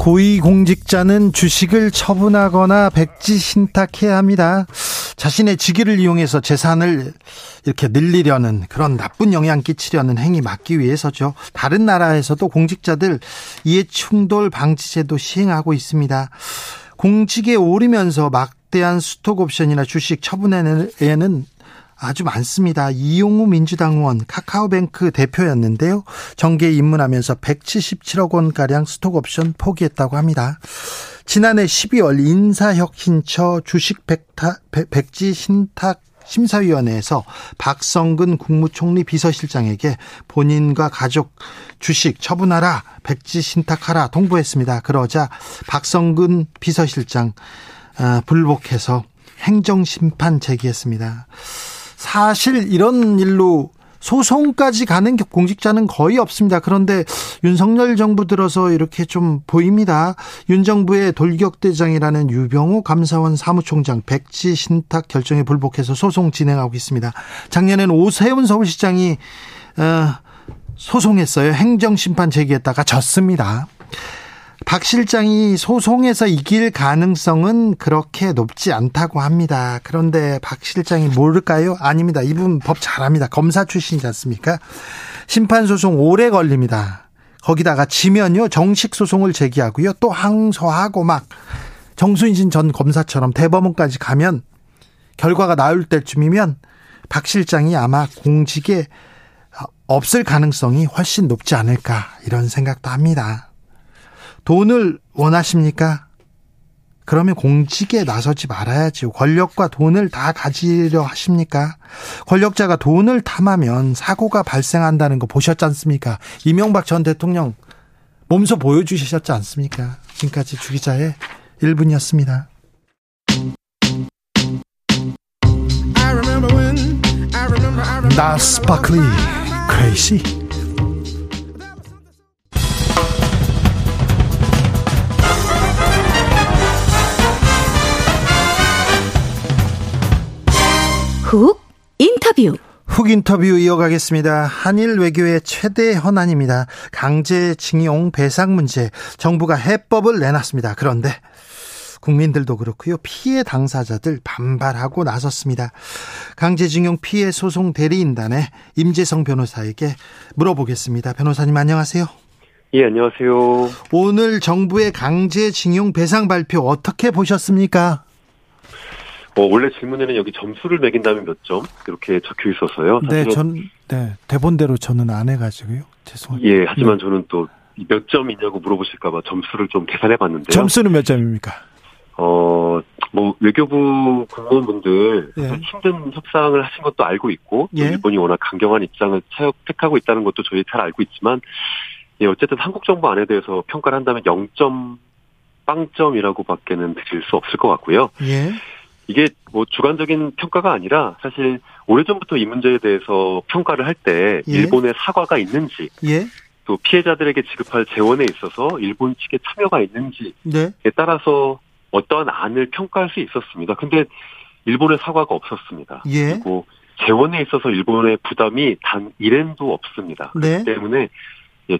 고위공직자는 주식을 처분하거나 백지 신탁해야 합니다. 자신의 직위를 이용해서 재산을 이렇게 늘리려는 그런 나쁜 영향 끼치려는 행위 막기 위해서죠. 다른 나라에서도 공직자들 이해충돌 방지제도 시행하고 있습니다. 공직에 오르면서 막대한 스톡옵션이나 주식 처분에는 아주 많습니다. 이용우 민주당 의원 카카오뱅크 대표였는데요. 정계에 입문하면서 177억 원가량 스톡옵션 포기했다고 합니다. 지난해 12월 인사혁신처 주식 백타, 백지 신탁 심사위원회에서 박성근 국무총리 비서실장에게 본인과 가족 주식 처분하라, 백지 신탁하라 통보했습니다. 그러자 박성근 비서실장 아, 불복해서 행정심판 제기했습니다. 사실 이런 일로 소송까지 가는 공직자는 거의 없습니다. 그런데 윤석열 정부 들어서 이렇게 좀 보입니다. 윤 정부의 돌격대장이라는 유병호 감사원 사무총장 백지 신탁 결정에 불복해서 소송 진행하고 있습니다. 작년에는 오세훈 서울시장이 어, 소송했어요. 행정심판 제기했다가 졌습니다. 박 실장이 소송에서 이길 가능성은 그렇게 높지 않다고 합니다. 그런데 박 실장이 모를까요? 아닙니다. 이분 법 잘합니다. 검사 출신이지 않습니까? 심판 소송 오래 걸립니다. 거기다가 지면요, 정식 소송을 제기하고요, 또 항소하고 막 정순신 전 검사처럼 대법원까지 가면 결과가 나올 때쯤이면 박 실장이 아마 공직에 없을 가능성이 훨씬 높지 않을까 이런 생각도 합니다. 돈을 원하십니까? 그러면 공직에 나서지 말아야죠. 권력과 돈을 다 가지려 하십니까? 권력자가 돈을 탐하면 사고가 발생한다는 거 보셨지 않습니까? 이명박 전 대통령 몸소 보여주셨지 않습니까? 지금까지 주기자의 1분이었습니다. 나 스파클리 크레이시 훅 인터뷰. 훅 인터뷰 이어가겠습니다. 한일 외교의 최대 현안입니다. 강제징용 배상 문제. 정부가 해법을 내놨습니다. 그런데 국민들도 그렇고요. 피해 당사자들 반발하고 나섰습니다. 강제징용 피해 소송 대리인단의 임재성 변호사에게 물어보겠습니다. 변호사님 안녕하세요. 예, 안녕하세요. 오늘 정부의 강제징용 배상 발표 어떻게 보셨습니까? 어, 원래 질문에는 여기 점수를 매긴다면 몇 점? 이렇게 적혀 있어서요. 네, 전, 네, 대본대로 저는 안 해가지고요. 죄송합니다. 예, 하지만 네. 저는 또 몇 점이냐고 물어보실까봐 점수를 좀 계산해 봤는데요. 점수는 몇 점입니까? 어, 뭐, 외교부 공무원분들 예. 힘든 협상을 하신 것도 알고 있고, 예. 일본이 워낙 강경한 입장을 택하고 있다는 것도 저희 잘 알고 있지만, 예, 어쨌든 한국 정부 안에 대해서 평가를 한다면 0점, 빵점이라고 밖에는 드릴 수 없을 것 같고요. 예. 이게 뭐 주관적인 평가가 아니라 사실 오래전부터 이 문제에 대해서 평가를 할때 예. 일본의 사과가 있는지 예. 또 피해자들에게 지급할 재원에 있어서 일본 측의 참여가 있는지에 네. 따라서 어떠한 안을 평가할 수 있었습니다. 근데 일본의 사과가 없었습니다. 예. 그리고 재원에 있어서 일본의 부담이 단 1엔도 없습니다. 네. 그렇기 때문에 예,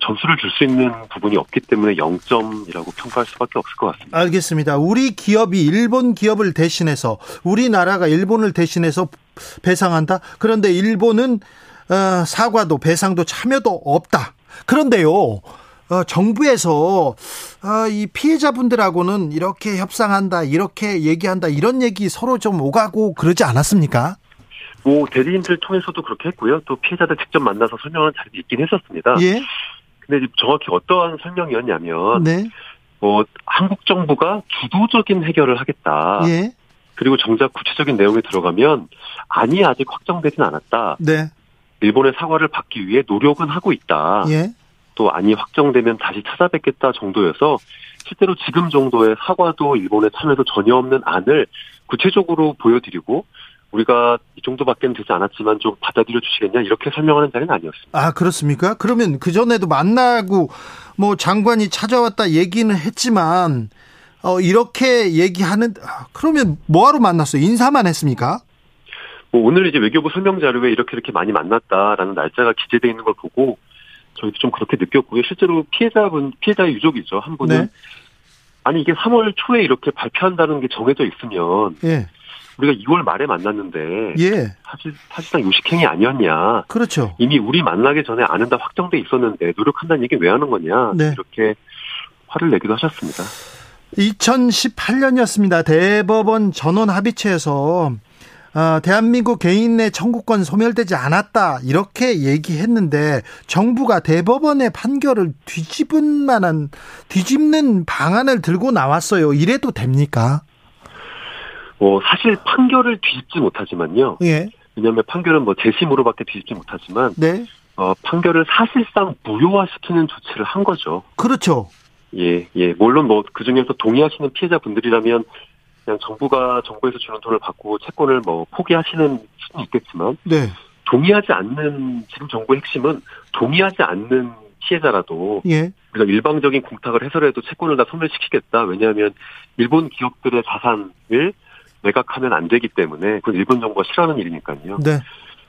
점수를 줄 수 있는 부분이 없기 때문에 0점이라고 평가할 수밖에 없을 것 같습니다. 알겠습니다. 우리 기업이 일본 기업을 대신해서 우리나라가 일본을 대신해서 배상한다. 그런데 일본은 어, 사과도 배상도 참여도 없다. 그런데요. 어, 정부에서 어, 이 피해자분들하고는 이렇게 협상한다, 이렇게 얘기한다, 이런 얘기 서로 좀 오가고 그러지 않았습니까? 뭐 대리인들 통해서도 그렇게 했고요. 또 피해자들 직접 만나서 설명하는 자리도 있긴 했었습니다. 예. 근데 정확히 어떠한 설명이었냐면 네. 뭐 한국 정부가 주도적인 해결을 하겠다. 예. 그리고 정작 구체적인 내용에 들어가면 아니 아직 확정되진 않았다. 네. 일본의 사과를 받기 위해 노력은 하고 있다. 예. 또 안이 확정되면 다시 찾아뵙겠다 정도여서 실제로 지금 정도의 사과도 일본의 참여도 전혀 없는 안을 구체적으로 보여드리고 우리가 이 정도밖에는 되지 않았지만 좀 받아들여 주시겠냐 이렇게 설명하는 자리는 아니었습니다. 아 그렇습니까? 그러면 그 전에도 만나고 뭐 장관이 찾아왔다 얘기는 했지만 어 이렇게 얘기하는 아, 그러면 뭐하러 만났어요? 인사만 했습니까? 뭐 오늘 이제 외교부 설명 자료에 이렇게 이렇게 많이 만났다라는 날짜가 기재되어 있는 걸 보고 저희도 좀 그렇게 느꼈고요. 실제로 피해자분 피해자의 유족이죠 한 분은 네. 아니 이게 3월 초에 이렇게 발표한다는 게 정해져 있으면 예. 우리가 2월 말에 만났는데 예. 사실 사실상 요식행위 아니었냐. 그렇죠. 이미 우리 만나기 전에 아는다 확정돼 있었는데 노력한다는 얘기 왜 하는 거냐. 네. 이렇게 화를 내기도 하셨습니다. 2018년이었습니다. 대법원 전원 합의체에서 어, 대한민국 개인 내 청구권 소멸되지 않았다 이렇게 얘기했는데 정부가 대법원의 판결을 뒤집은 만한 뒤집는 방안을 들고 나왔어요. 이래도 됩니까? 뭐 사실 판결을 뒤집지 못하지만요. 예. 왜냐하면 판결은 뭐 재심으로밖에 뒤집지 못하지만 네. 어, 판결을 사실상 무효화시키는 조치를 한 거죠. 그렇죠. 예, 예. 물론 뭐 그 중에서 동의하시는 피해자분들이라면 그냥 정부가 정부에서 주는 돈을 받고 채권을 뭐 포기하시는 수는 있겠지만 네. 동의하지 않는 지금 정부의 핵심은 동의하지 않는 피해자라도 예. 우리가 일방적인 공탁을 해서라도 채권을 다 소멸시키겠다. 왜냐하면 일본 기업들의 자산을 매각하면 안 되기 때문에 그건 일본 정부가 싫어하는 일이니까요. 네.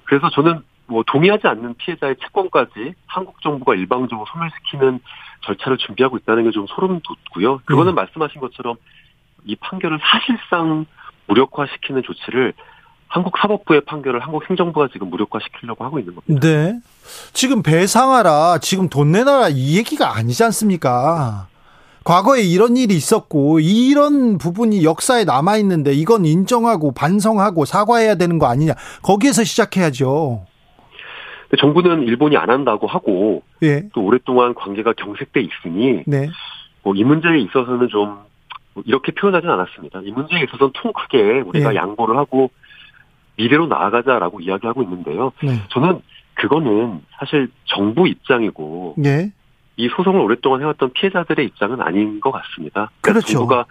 그래서 저는 뭐 동의하지 않는 피해자의 채권까지 한국 정부가 일방적으로 소멸시키는 절차를 준비하고 있다는 게 좀 소름 돋고요. 그거는 음. 말씀하신 것처럼 이 판결을 사실상 무력화시키는 조치를 한국 사법부의 판결을 한국 행정부가 지금 무력화시키려고 하고 있는 겁니다. 네. 지금 배상하라, 지금 돈 내놔라 이 얘기가 아니지 않습니까? 과거에 이런 일이 있었고 이런 부분이 역사에 남아 있는데 이건 인정하고 반성하고 사과해야 되는 거 아니냐. 거기에서 시작해야죠. 정부는 일본이 안 한다고 하고 예. 또 오랫동안 관계가 경색돼 있으니 네. 뭐 이 문제에 있어서는 좀 이렇게 표현하진 않았습니다. 이 문제에 있어서는 통 크게 우리가 예. 양보를 하고 미래로 나아가자라고 이야기하고 있는데요. 네. 저는 그거는 사실 정부 입장이고 예. 이 소송을 오랫동안 해왔던 피해자들의 입장은 아닌 것 같습니다. 그러니까 그렇죠. 정부가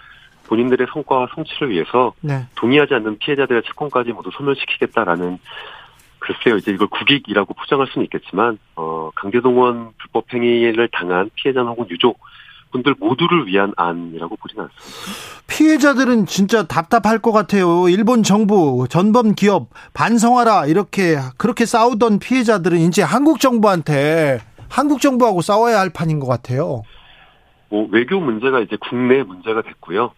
본인들의 성과와 성취를 위해서 네. 동의하지 않는 피해자들의 채권까지 모두 소멸시키겠다라는 글쎄요, 이제 이걸 국익이라고 포장할 수는 있겠지만, 어, 강제동원 불법 행위를 당한 피해자 혹은 유족 분들 모두를 위한 안이라고 보지는 않습니다. 피해자들은 진짜 답답할 것 같아요. 일본 정부, 전범 기업 반성하라 이렇게 그렇게 싸우던 피해자들은 이제 한국 정부한테 한국 정부하고 싸워야 할 판인 것 같아요. 뭐 외교 문제가 이제 국내 문제가 됐고요.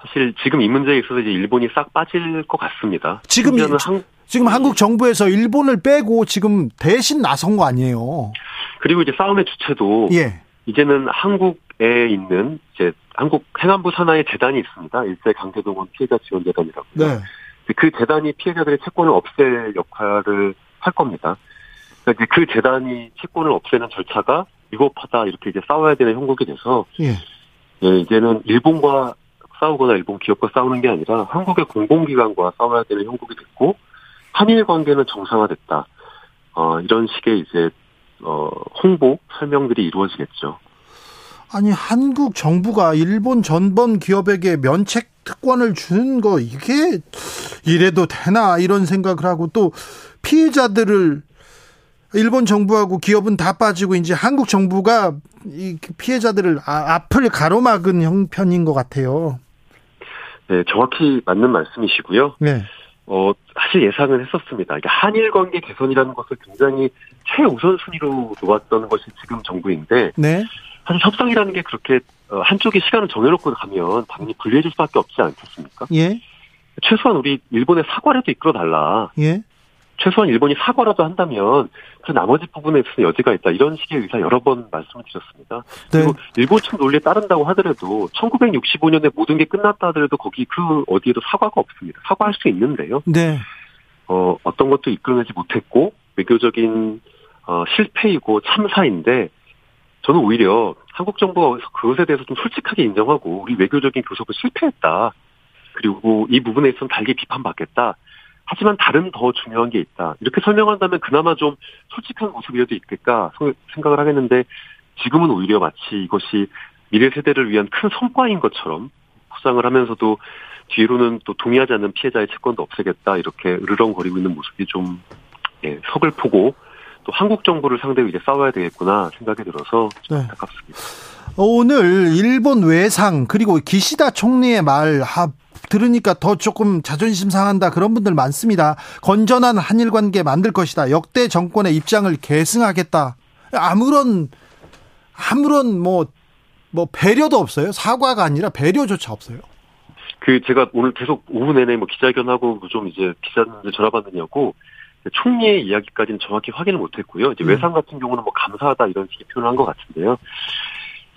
사실 지금 이 문제에 있어서 이제 일본이 싹 빠질 것 같습니다. 지금 한, 지금 한국 정부에서 일본을 빼고 지금 대신 나선 거 아니에요? 그리고 이제 싸움의 주체도 예. 이제는 한국에 있는 이제 한국 행안부 산하의 재단이 있습니다. 일제 강제동원 피해자 지원 재단이라고. 네. 그 재단이 피해자들의 채권을 없앨 역할을 할 겁니다. 그러니까 그 재단이 채권을 없애는 절차가 위법하다 이렇게 이제 싸워야 되는 형국이 돼서 예. 예, 이제는 일본과 싸우거나 일본 기업과 싸우는 게 아니라 한국의 공공기관과 싸워야 되는 형국이 됐고 한일 관계는 정상화됐다. 어, 이런 식의 이제 어, 홍보 설명들이 이루어지겠죠. 아니 한국 정부가 일본 전범 기업에게 면책 특권을 주는 거 이게 이래도 되나 이런 생각을 하고 또 피해자들을 일본 정부하고 기업은 다 빠지고 이제 한국 정부가 이 피해자들을 아, 앞을 가로막은 형편인 것 같아요. 네, 정확히 맞는 말씀이시고요. 네. 어, 사실 예상은 했었습니다. 그러니까 한일 관계 개선이라는 것을 굉장히 최우선 순위로 놓았던 것이 지금 정부인데, 네. 사실 협상이라는 게 그렇게 어, 한쪽에 시간을 정해놓고 가면 당연히 불리해질 수밖에 없지 않겠습니까? 예. 최소한 우리 일본의 사과라도 이끌어 달라. 예. 최소한 일본이 사과라도 한다면 그 나머지 부분에 있어서 여지가 있다. 이런 식의 의사 여러 번 말씀을 드렸습니다. 네. 그리고 일본 측 논리에 따른다고 하더라도 1965년에 모든 게 끝났다 하더라도 거기 그 어디에도 사과가 없습니다. 사과할 수 있는데요. 네. 어, 어떤 것도 이끌어내지 못했고 외교적인 어, 실패이고 참사인데 저는 오히려 한국 정부가 그것에 대해서 좀 솔직하게 인정하고 우리 외교적인 교섭을 실패했다. 그리고 이 부분에 있어서는 달게 비판받겠다. 하지만 다른 더 중요한 게 있다. 이렇게 설명한다면 그나마 좀 솔직한 모습이라도 있겠까 생각을 하겠는데 지금은 오히려 마치 이것이 미래 세대를 위한 큰 성과인 것처럼 포장을 하면서도 뒤로는 또 동의하지 않는 피해자의 채권도 없애겠다 이렇게 으르렁거리고 있는 모습이 좀 예, 서글프고 또 한국 정부를 상대로 이제 싸워야 되겠구나 생각이 들어서 좀 네. 안타깝습니다. 오늘 일본 외상 그리고 기시다 총리의 말 하, 들으니까 더 조금 자존심 상한다 그런 분들 많습니다. 건전한 한일 관계 만들 것이다. 역대 정권의 입장을 계승하겠다. 아무런 아무런 뭐뭐 뭐 배려도 없어요. 사과가 아니라 배려조차 없어요. 그 제가 오늘 계속 오후 내내 뭐 기자회견하고 좀 이제 기자들 전화 받느냐고 총리의 이야기까지는 정확히 확인을 못했고요. 이제 음. 외상 같은 경우는 뭐 감사하다 이런 식의 표현을 한 것 같은데요.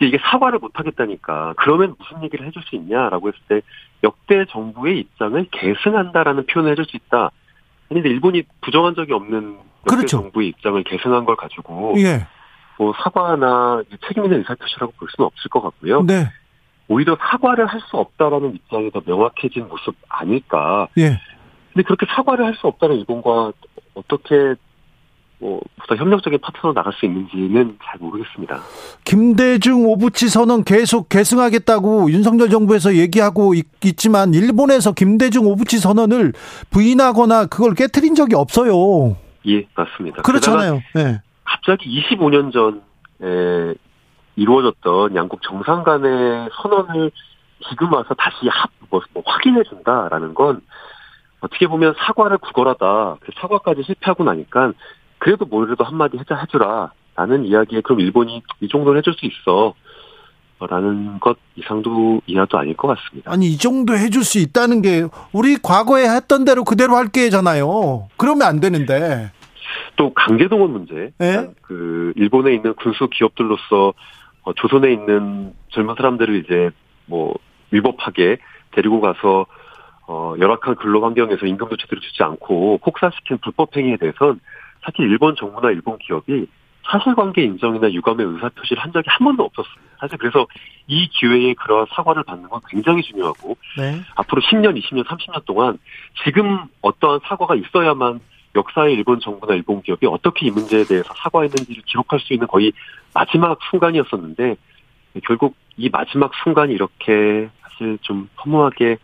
이게 사과를 못하겠다니까 그러면 무슨 얘기를 해줄 수 있냐라고 했을 때 역대 정부의 입장을 계승한다라는 표현을 해줄 수 있다. 그런데 일본이 부정한 적이 없는 역대 그렇죠. 정부의 입장을 계승한 걸 가지고 예. 뭐 사과나 책임 있는 의사표시라고 볼 수는 없을 것 같고요. 네. 오히려 사과를 할 수 없다라는 입장이 더 명확해진 모습 아닐까. 예. 근데 그렇게 사과를 할 수 없다는 일본과 어떻게 뭐 보다 협력적인 파트너 나갈 수 있는지는 잘 모르겠습니다. 김대중 오부치 선언 계속 계승하겠다고 윤석열 정부에서 얘기하고 있, 지만 일본에서 김대중 오부치 선언을 부인하거나 그걸 깨뜨린 적이 없어요. 예, 맞습니다. 그렇잖아요. 네. 갑자기 25년 전에 이루어졌던 양국 정상 간의 선언을 지금 와서 다시 합, 뭐, 뭐 확인해 준다라는 건 어떻게 보면 사과를 구걸하다 그 사과까지 실패하고 나니까 그래도 뭐라도 한마디 해자 해주라 라는 이야기에 그럼 일본이 이 정도는 해줄 수 있어 라는 것 이상도 이하도 아닐 것 같습니다. 아니 이 정도 해줄 수 있다는 게 우리 과거에 했던 대로 그대로 할 게잖아요. 그러면 안 되는데. 또 강제동원 문제. 네? 그 일본에 있는 군수 기업들로서 어, 조선에 있는 젊은 사람들을 이제 뭐 위법하게 데리고 가서 어 열악한 근로 환경에서 임금도 제대로 주지 않고 폭사시킨 불법 행위에 대해서 는 사실 일본 정부나 일본 기업이 사실관계 인정이나 유감의 의사 표시를 한 적이 한 번도 없었습니다. 사실 그래서 이 기회에 그런 사과를 받는 건 굉장히 중요하고 네. 앞으로 10년, 20년, 30년 동안 지금 어떠한 사과가 있어야만 역사의 일본 정부나 일본 기업이 어떻게 이 문제에 대해서 사과했는지를 기록할 수 있는 거의 마지막 순간이었었는데 결국 이 마지막 순간이 이렇게 사실 좀 허무하게 아,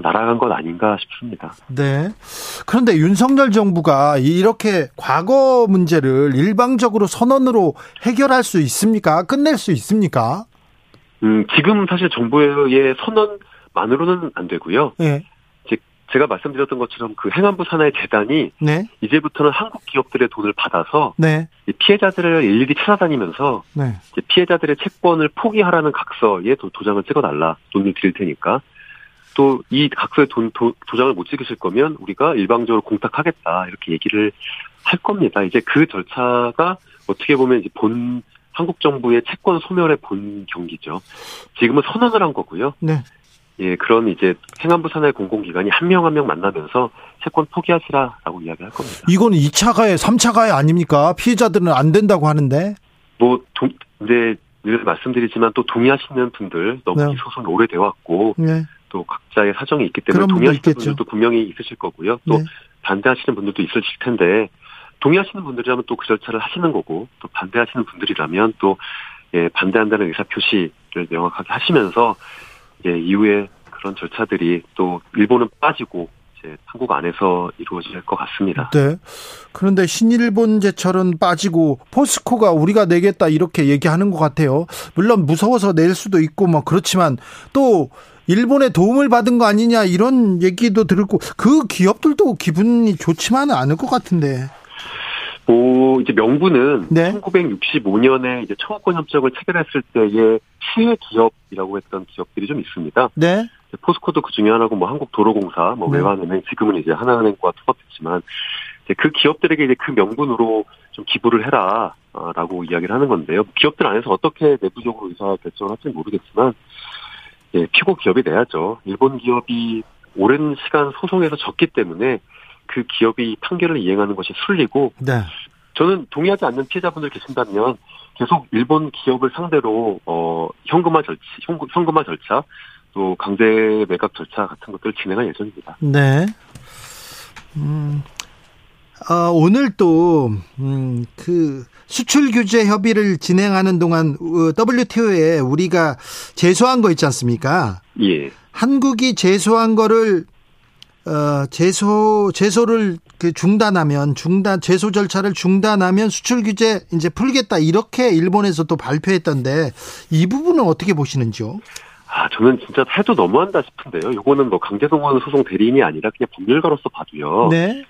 날아간 것 아닌가 싶습니다. 네. 그런데 윤석열 정부가 이렇게 과거 문제를 일방적으로 선언으로 해결할 수 있습니까? 끝낼 수 있습니까? 음, 지금 사실 정부의 선언만으로는 안 되고요. 네. 제가 말씀드렸던 것처럼 그 행안부 산하의 재단이 네. 이제부터는 한국 기업들의 돈을 받아서 네. 피해자들을 일일이 찾아다니면서 네. 피해자들의 채권을 포기하라는 각서에 도 장을 찍어달라 돈을 드릴 테니까 또 이 각서에 돈, 도, 도장을 못 찍으실 거면 우리가 일방적으로 공탁하겠다 이렇게 얘기를 할 겁니다. 이제 그 절차가 어떻게 보면 이제 본 한국 정부의 채권 소멸의 본 경기죠. 지금은 선언을 한 거고요. 네. 예, 그런 이제 행안부 산하의 공공기관이 한 명 한명 만나면서 채권 포기하시라라고 이야기할 겁니다. 이건 2차 가해, 3차 가해 아닙니까? 피해자들은 안 된다고 하는데. 뭐, 동, 이제 늘 말씀드리지만 또 동의하시는 분들 너무 네. 이 소송이 오래돼 왔고 네. 또 각자의 사정이 있기 때문에 동의하시는 분들도 분명히 있으실 거고요. 또 네. 반대하시는 분들도 있으실 텐데 동의하시는 분들이라면 또 그 절차를 하시는 거고 또 반대하시는 분들이라면 또 예, 반대한다는 의사 표시를 명확하게 하시면서 예, 이후에 그런 절차들이 또 일본은 빠지고 이제 한국 안에서 이루어질 것 같습니다. 네. 그런데 신일본제철은 빠지고 포스코가 우리가 내겠다 이렇게 얘기하는 것 같아요. 물론 무서워서 낼 수도 있고 뭐 그렇지만 또 일본의 도움을 받은 거 아니냐 이런 얘기도 들었고 그 기업들도 기분이 좋지만은 않을 것 같은데. 뭐 이제 명분은 네. 1965년에 이제 청구권 협정을 체결했을 때의 피해 기업이라고 했던 기업들이 좀 있습니다. 네. 포스코도 그 중에 하나고 뭐 한국도로공사, 뭐 네. 외환은행 지금은 이제 하나은행과 투합했지만 그 기업들에게 이제 그 명분으로 좀 기부를 해라라고 이야기를 하는 건데요. 기업들 안에서 어떻게 내부적으로 의사 결정을 할지는 모르겠지만 예, 피고 기업이 내야죠. 일본 기업이 오랜 시간 소송에서 졌기 때문에 그 기업이 판결을 이행하는 것이 순리고 네. 저는 동의하지 않는 피해자분들 계신다면 계속 일본 기업을 상대로 어 현금화 절차, 현금 화 절차 또 강제 매각 절차 같은 것들을 진행할 예정입니다. 네. 음. 어, 오늘 또, 음, 그, 수출 규제 협의를 진행하는 동안 WTO에 어, 우리가 제소한 거 있지 않습니까? 예. 한국이 제소한 거를 어, 제소 제소를 그 중단하면 중단 제소 절차를 중단하면 수출 규제 이제 풀겠다 이렇게 일본에서 도 발표했던데 이 부분은 어떻게 보시는지요? 아, 저는 진짜 해도 너무한다 싶은데요. 이거는 뭐 강제동원 소송 대리인이 아니라 그냥 법률가로서 봐도요. 네.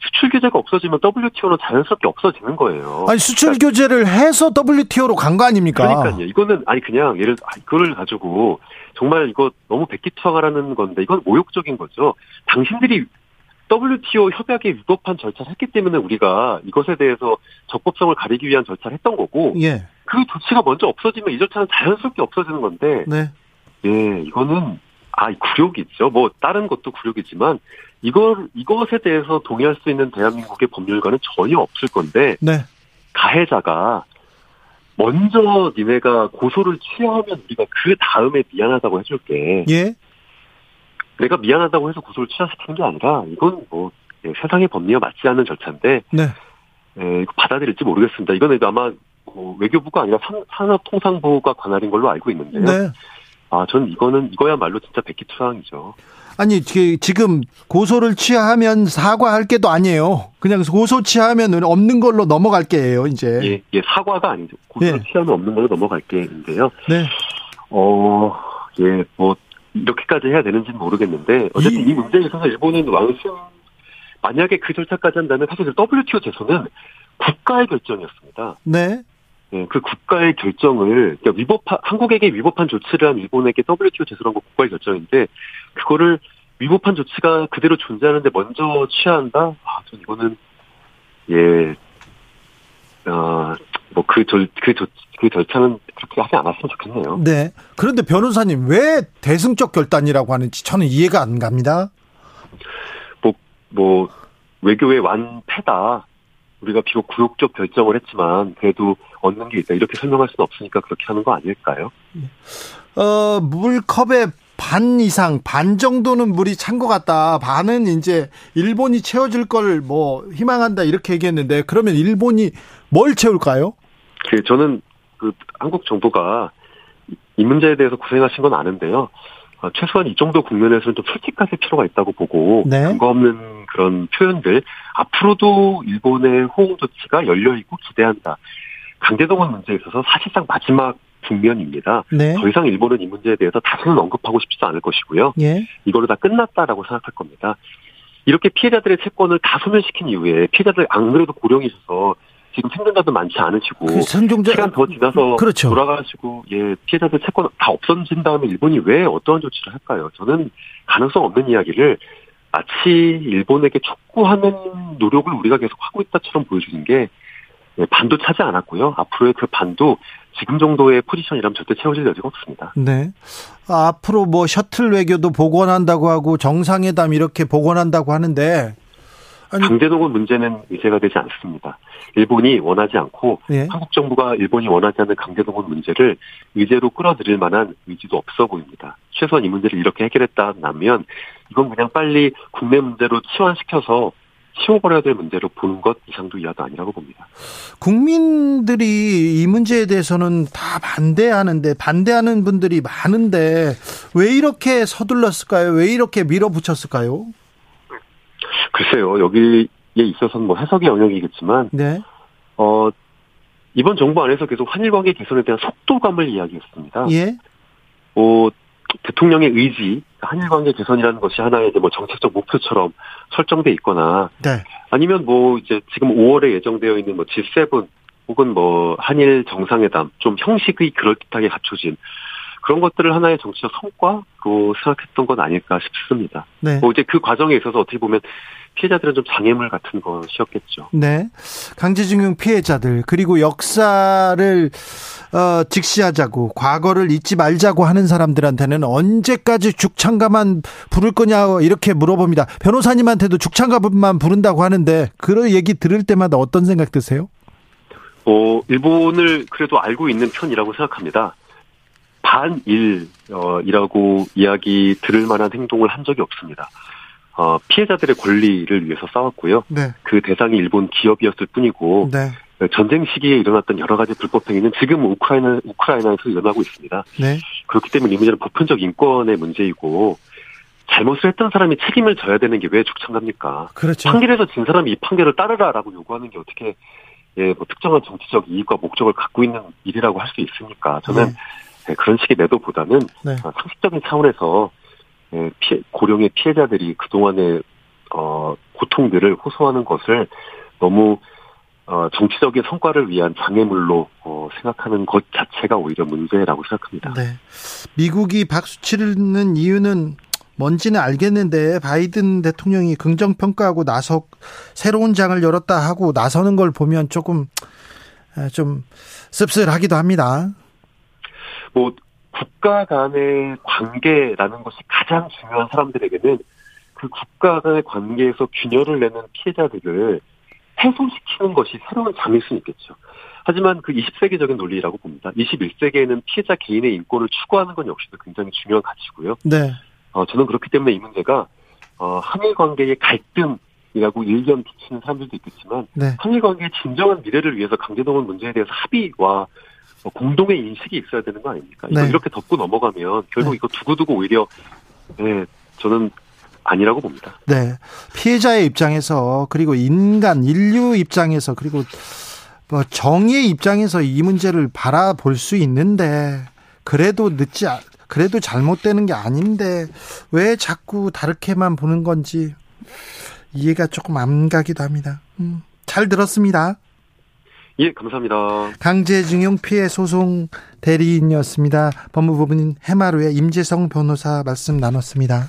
수출 규제가 없어지면 WTO는 자연스럽게 없어지는 거예요. 아니 수출 그러니까, 규제를 해서 WTO로 간 거 아닙니까? 그러니까요. 이거는 아니 그냥 예를 그걸 가지고 정말 이거 너무 백기투항하라는 건데 이건 모욕적인 거죠. 당신들이 WTO 협약에 위법한 절차를 했기 때문에 우리가 이것에 대해서 적법성을 가리기 위한 절차를 했던 거고 예. 그 조치가 먼저 없어지면 이 절차는 자연스럽게 없어지는 건데 네. 예, 이거는 아, 굴욕이죠. 뭐 다른 것도 굴욕이지만 이걸 이것에 대해서 동의할 수 있는 대한민국의 법률가는 전혀 없을 건데 네. 가해자가 먼저 니네가 고소를 취하면 우리가 그 다음에 미안하다고 해줄게. 예. 내가 미안하다고 해서 고소를 취하시킨 게 아니라 이건 뭐 예, 세상의 법리와 맞지 않는 절차인데 네. 예, 이거 받아들일지 모르겠습니다. 이거는 아마 뭐 외교부가 아니라 산업통상부가 관할인 걸로 알고 있는데요. 네. 아, 전 이거는 이거야말로 진짜 백기투항이죠. 아니 지금 고소를 취하면 사과할 게도 아니에요. 그냥 고소 취하면 없는 걸로 넘어갈 게예요. 이제. 예, 예 사과가 아니죠. 고소를 예. 취하면 없는 걸로 넘어갈 게인데요. 네. 어, 예, 뭐 이렇게까지 해야 되는지는 모르겠는데 어쨌든 이, 이 문제에 있어서 일본은 왕승 만약에 그 절차까지 한다면 사실 WTO 제소는 국가의 결정이었습니다. 네. 예, 그 국가의 결정을 그러니까 위법한 한국에게 위법한 조치를 한 일본에게 WTO 제소한 거 국가의 결정인데 그거를 위법한 조치가 그대로 존재하는데 먼저 취한다? 아, 전 이거는 예, 어뭐그 절그절그 절차는 그렇게 하지 않았으면 좋겠네요. 네. 그런데 변호사님 왜 대승적 결단이라고 하는지 저는 이해가 안 갑니다. 뭐, 뭐, 외교의 완패다. 우리가 비록 굴욕적 결정을 했지만 그래도 얻는 게 있다 이렇게 설명할 수는 없으니까 그렇게 하는 거 아닐까요? 어 물컵에 반 이상 반 정도는 물이 찬 것 같다. 반은 이제 일본이 채워줄 걸 뭐 희망한다 이렇게 얘기했는데 그러면 일본이 뭘 채울까요? 그 저는 그 한국 정부가 이 문제에 대해서 고생하신 건 아는데요. 어, 최소한 이 정도 국면에서는 좀 솔직할 필요가 있다고 보고 네. 근거 없는 그런 표현들 앞으로도 일본의 호응 조치가 열려 있고 기대한다. 강제동원 문제에 있어서 사실상 마지막 국면입니다. 네. 더 이상 일본은 이 문제에 대해서 다시는 언급하고 싶지 않을 것이고요. 예. 이걸로 다 끝났다라고 생각할 겁니다. 이렇게 피해자들의 채권을 다 소멸시킨 이후에 피해자들 안 그래도 고령이셔서 지금 생존자도 많지 않으시고 그 생존자 시간 더 지나서 그렇죠. 돌아가시고 예 피해자들 채권 다 없어진 다음에 일본이 왜 어떠한 조치를 할까요? 저는 가능성 없는 이야기를 마치 일본에게 촉구하는 노력을 우리가 계속 하고 있다처럼 보여주는 게 예, 반도 차지 않았고요. 앞으로의 그 반도 지금 정도의 포지션이라면 절대 채워질 여지가 없습니다. 네. 앞으로 뭐 셔틀 외교도 복원한다고 하고 정상회담 이렇게 복원한다고 하는데 아니, 강제동원 문제는 의제가 되지 않습니다. 일본이 원하지 않고 예. 한국 정부가 일본이 원하지 않는 강제동원 문제를 의제로 끌어들일 만한 의지도 없어 보입니다. 최소한 이 문제를 이렇게 해결했다면 이건 그냥 빨리 국내 문제로 치환시켜서 치워버려야 될 문제로 보는 것 이상도 이하도 아니라고 봅니다. 국민들이 이 문제에 대해서는 다 반대하는데 반대하는 분들이 많은데 왜 이렇게 서둘렀을까요? 왜 이렇게 밀어붙였을까요? 글쎄요, 여기에 있어서는 뭐 해석의 영역이겠지만, 네. 어, 이번 정부 안에서 계속 한일 관계 개선에 대한 속도감을 이야기했습니다. 예. 어, 대통령의 의지, 한일 관계 개선이라는 것이 하나의 뭐 정책적 목표처럼 설정돼 있거나, 네. 아니면 뭐 이제 지금 5월에 예정되어 있는 뭐 G7 혹은 뭐 한일 정상회담 좀 형식이 그럴듯하게 갖춰진 그런 것들을 하나의 정치적 성과로 생각했던 건 아닐까 싶습니다. 네. 뭐 이제 그 과정에 있어서 어떻게 보면 피해자들은 좀 장애물 같은 것이었겠죠. 네. 강제징용 피해자들 그리고 역사를 어, 직시하자고 과거를 잊지 말자고 하는 사람들한테는 언제까지 죽창가만 부를 거냐 이렇게 물어봅니다. 변호사님한테도 죽창가만 부른다고 하는데 그런 얘기 들을 때마다 어떤 생각 드세요? 어, 일본을 그래도 알고 있는 편이라고 생각합니다. 반일이라고 이야기 들을 만한 행동을 한 적이 없습니다. 어, 피해자들의 권리를 위해서 싸웠고요. 네. 그 대상이 일본 기업이었을 뿐이고 네. 전쟁 시기에 일어났던 여러 가지 불법 행위는 지금 우크라이나 우크라이나에서 일어나고 있습니다. 네. 그렇기 때문에 이 문제는 보편적 인권의 문제이고 잘못을 했던 사람이 책임을 져야 되는 게 왜 죽창갑니까? 그렇죠. 판결에서 진 사람이 이 판결을 따르라라고 요구하는 게 어떻게 예, 뭐 특정한 정치적 이익과 목적을 갖고 있는 일이라고 할 수 있습니까? 저는 네. 예, 그런 식의 매도보다는 네. 어, 상식적인 차원에서 예, 피해, 고령의 피해자들이 그동안의 어, 고통들을 호소하는 것을 너무 어, 정치적인 성과를 위한 장애물로 어, 생각하는 것 자체가 오히려 문제라고 생각합니다. 네. 미국이 박수 치는 이유는 뭔지는 알겠는데 바이든 대통령이 긍정 평가하고 나서 새로운 장을 열었다 하고 나서는 걸 보면 조금 좀 씁쓸하기도 합니다. 뭐 국가 간의 관계라는 것이 가장 중요한 사람들에게는 그 국가 간의 관계에서 균열을 내는 피해자들을 해소시키는 것이 새로운 장일 수는 있겠죠. 하지만 그 20세기적인 논리라고 봅니다. 21세기에는 피해자 개인의 인권을 추구하는 건 역시도 굉장히 중요한 가치고요. 네. 어, 저는 그렇기 때문에 이 문제가 어, 한일 관계의 갈등이라고 일견 비치는 사람들도 있겠지만 네. 한일 관계의 진정한 미래를 위해서 강제동원 문제에 대해서 합의와 어, 공동의 인식이 있어야 되는 거 아닙니까? 네. 이렇게 덮고 넘어가면 결국 네. 이거 두고두고 오히려 네, 저는 아니라고 봅니다. 네. 피해자의 입장에서 그리고 인간 인류 입장에서 그리고 뭐 정의의 입장에서 이 문제를 바라볼 수 있는데 그래도 늦지 그래도 잘못되는 게 아닌데 왜 자꾸 다르게만 보는 건지 이해가 조금 안 가기도 합니다. 음, 잘 들었습니다. 예, 감사합니다. 강제징용 피해 소송 대리인이었습니다. 법무부인 해마루의 임재성 변호사 말씀 나눴습니다.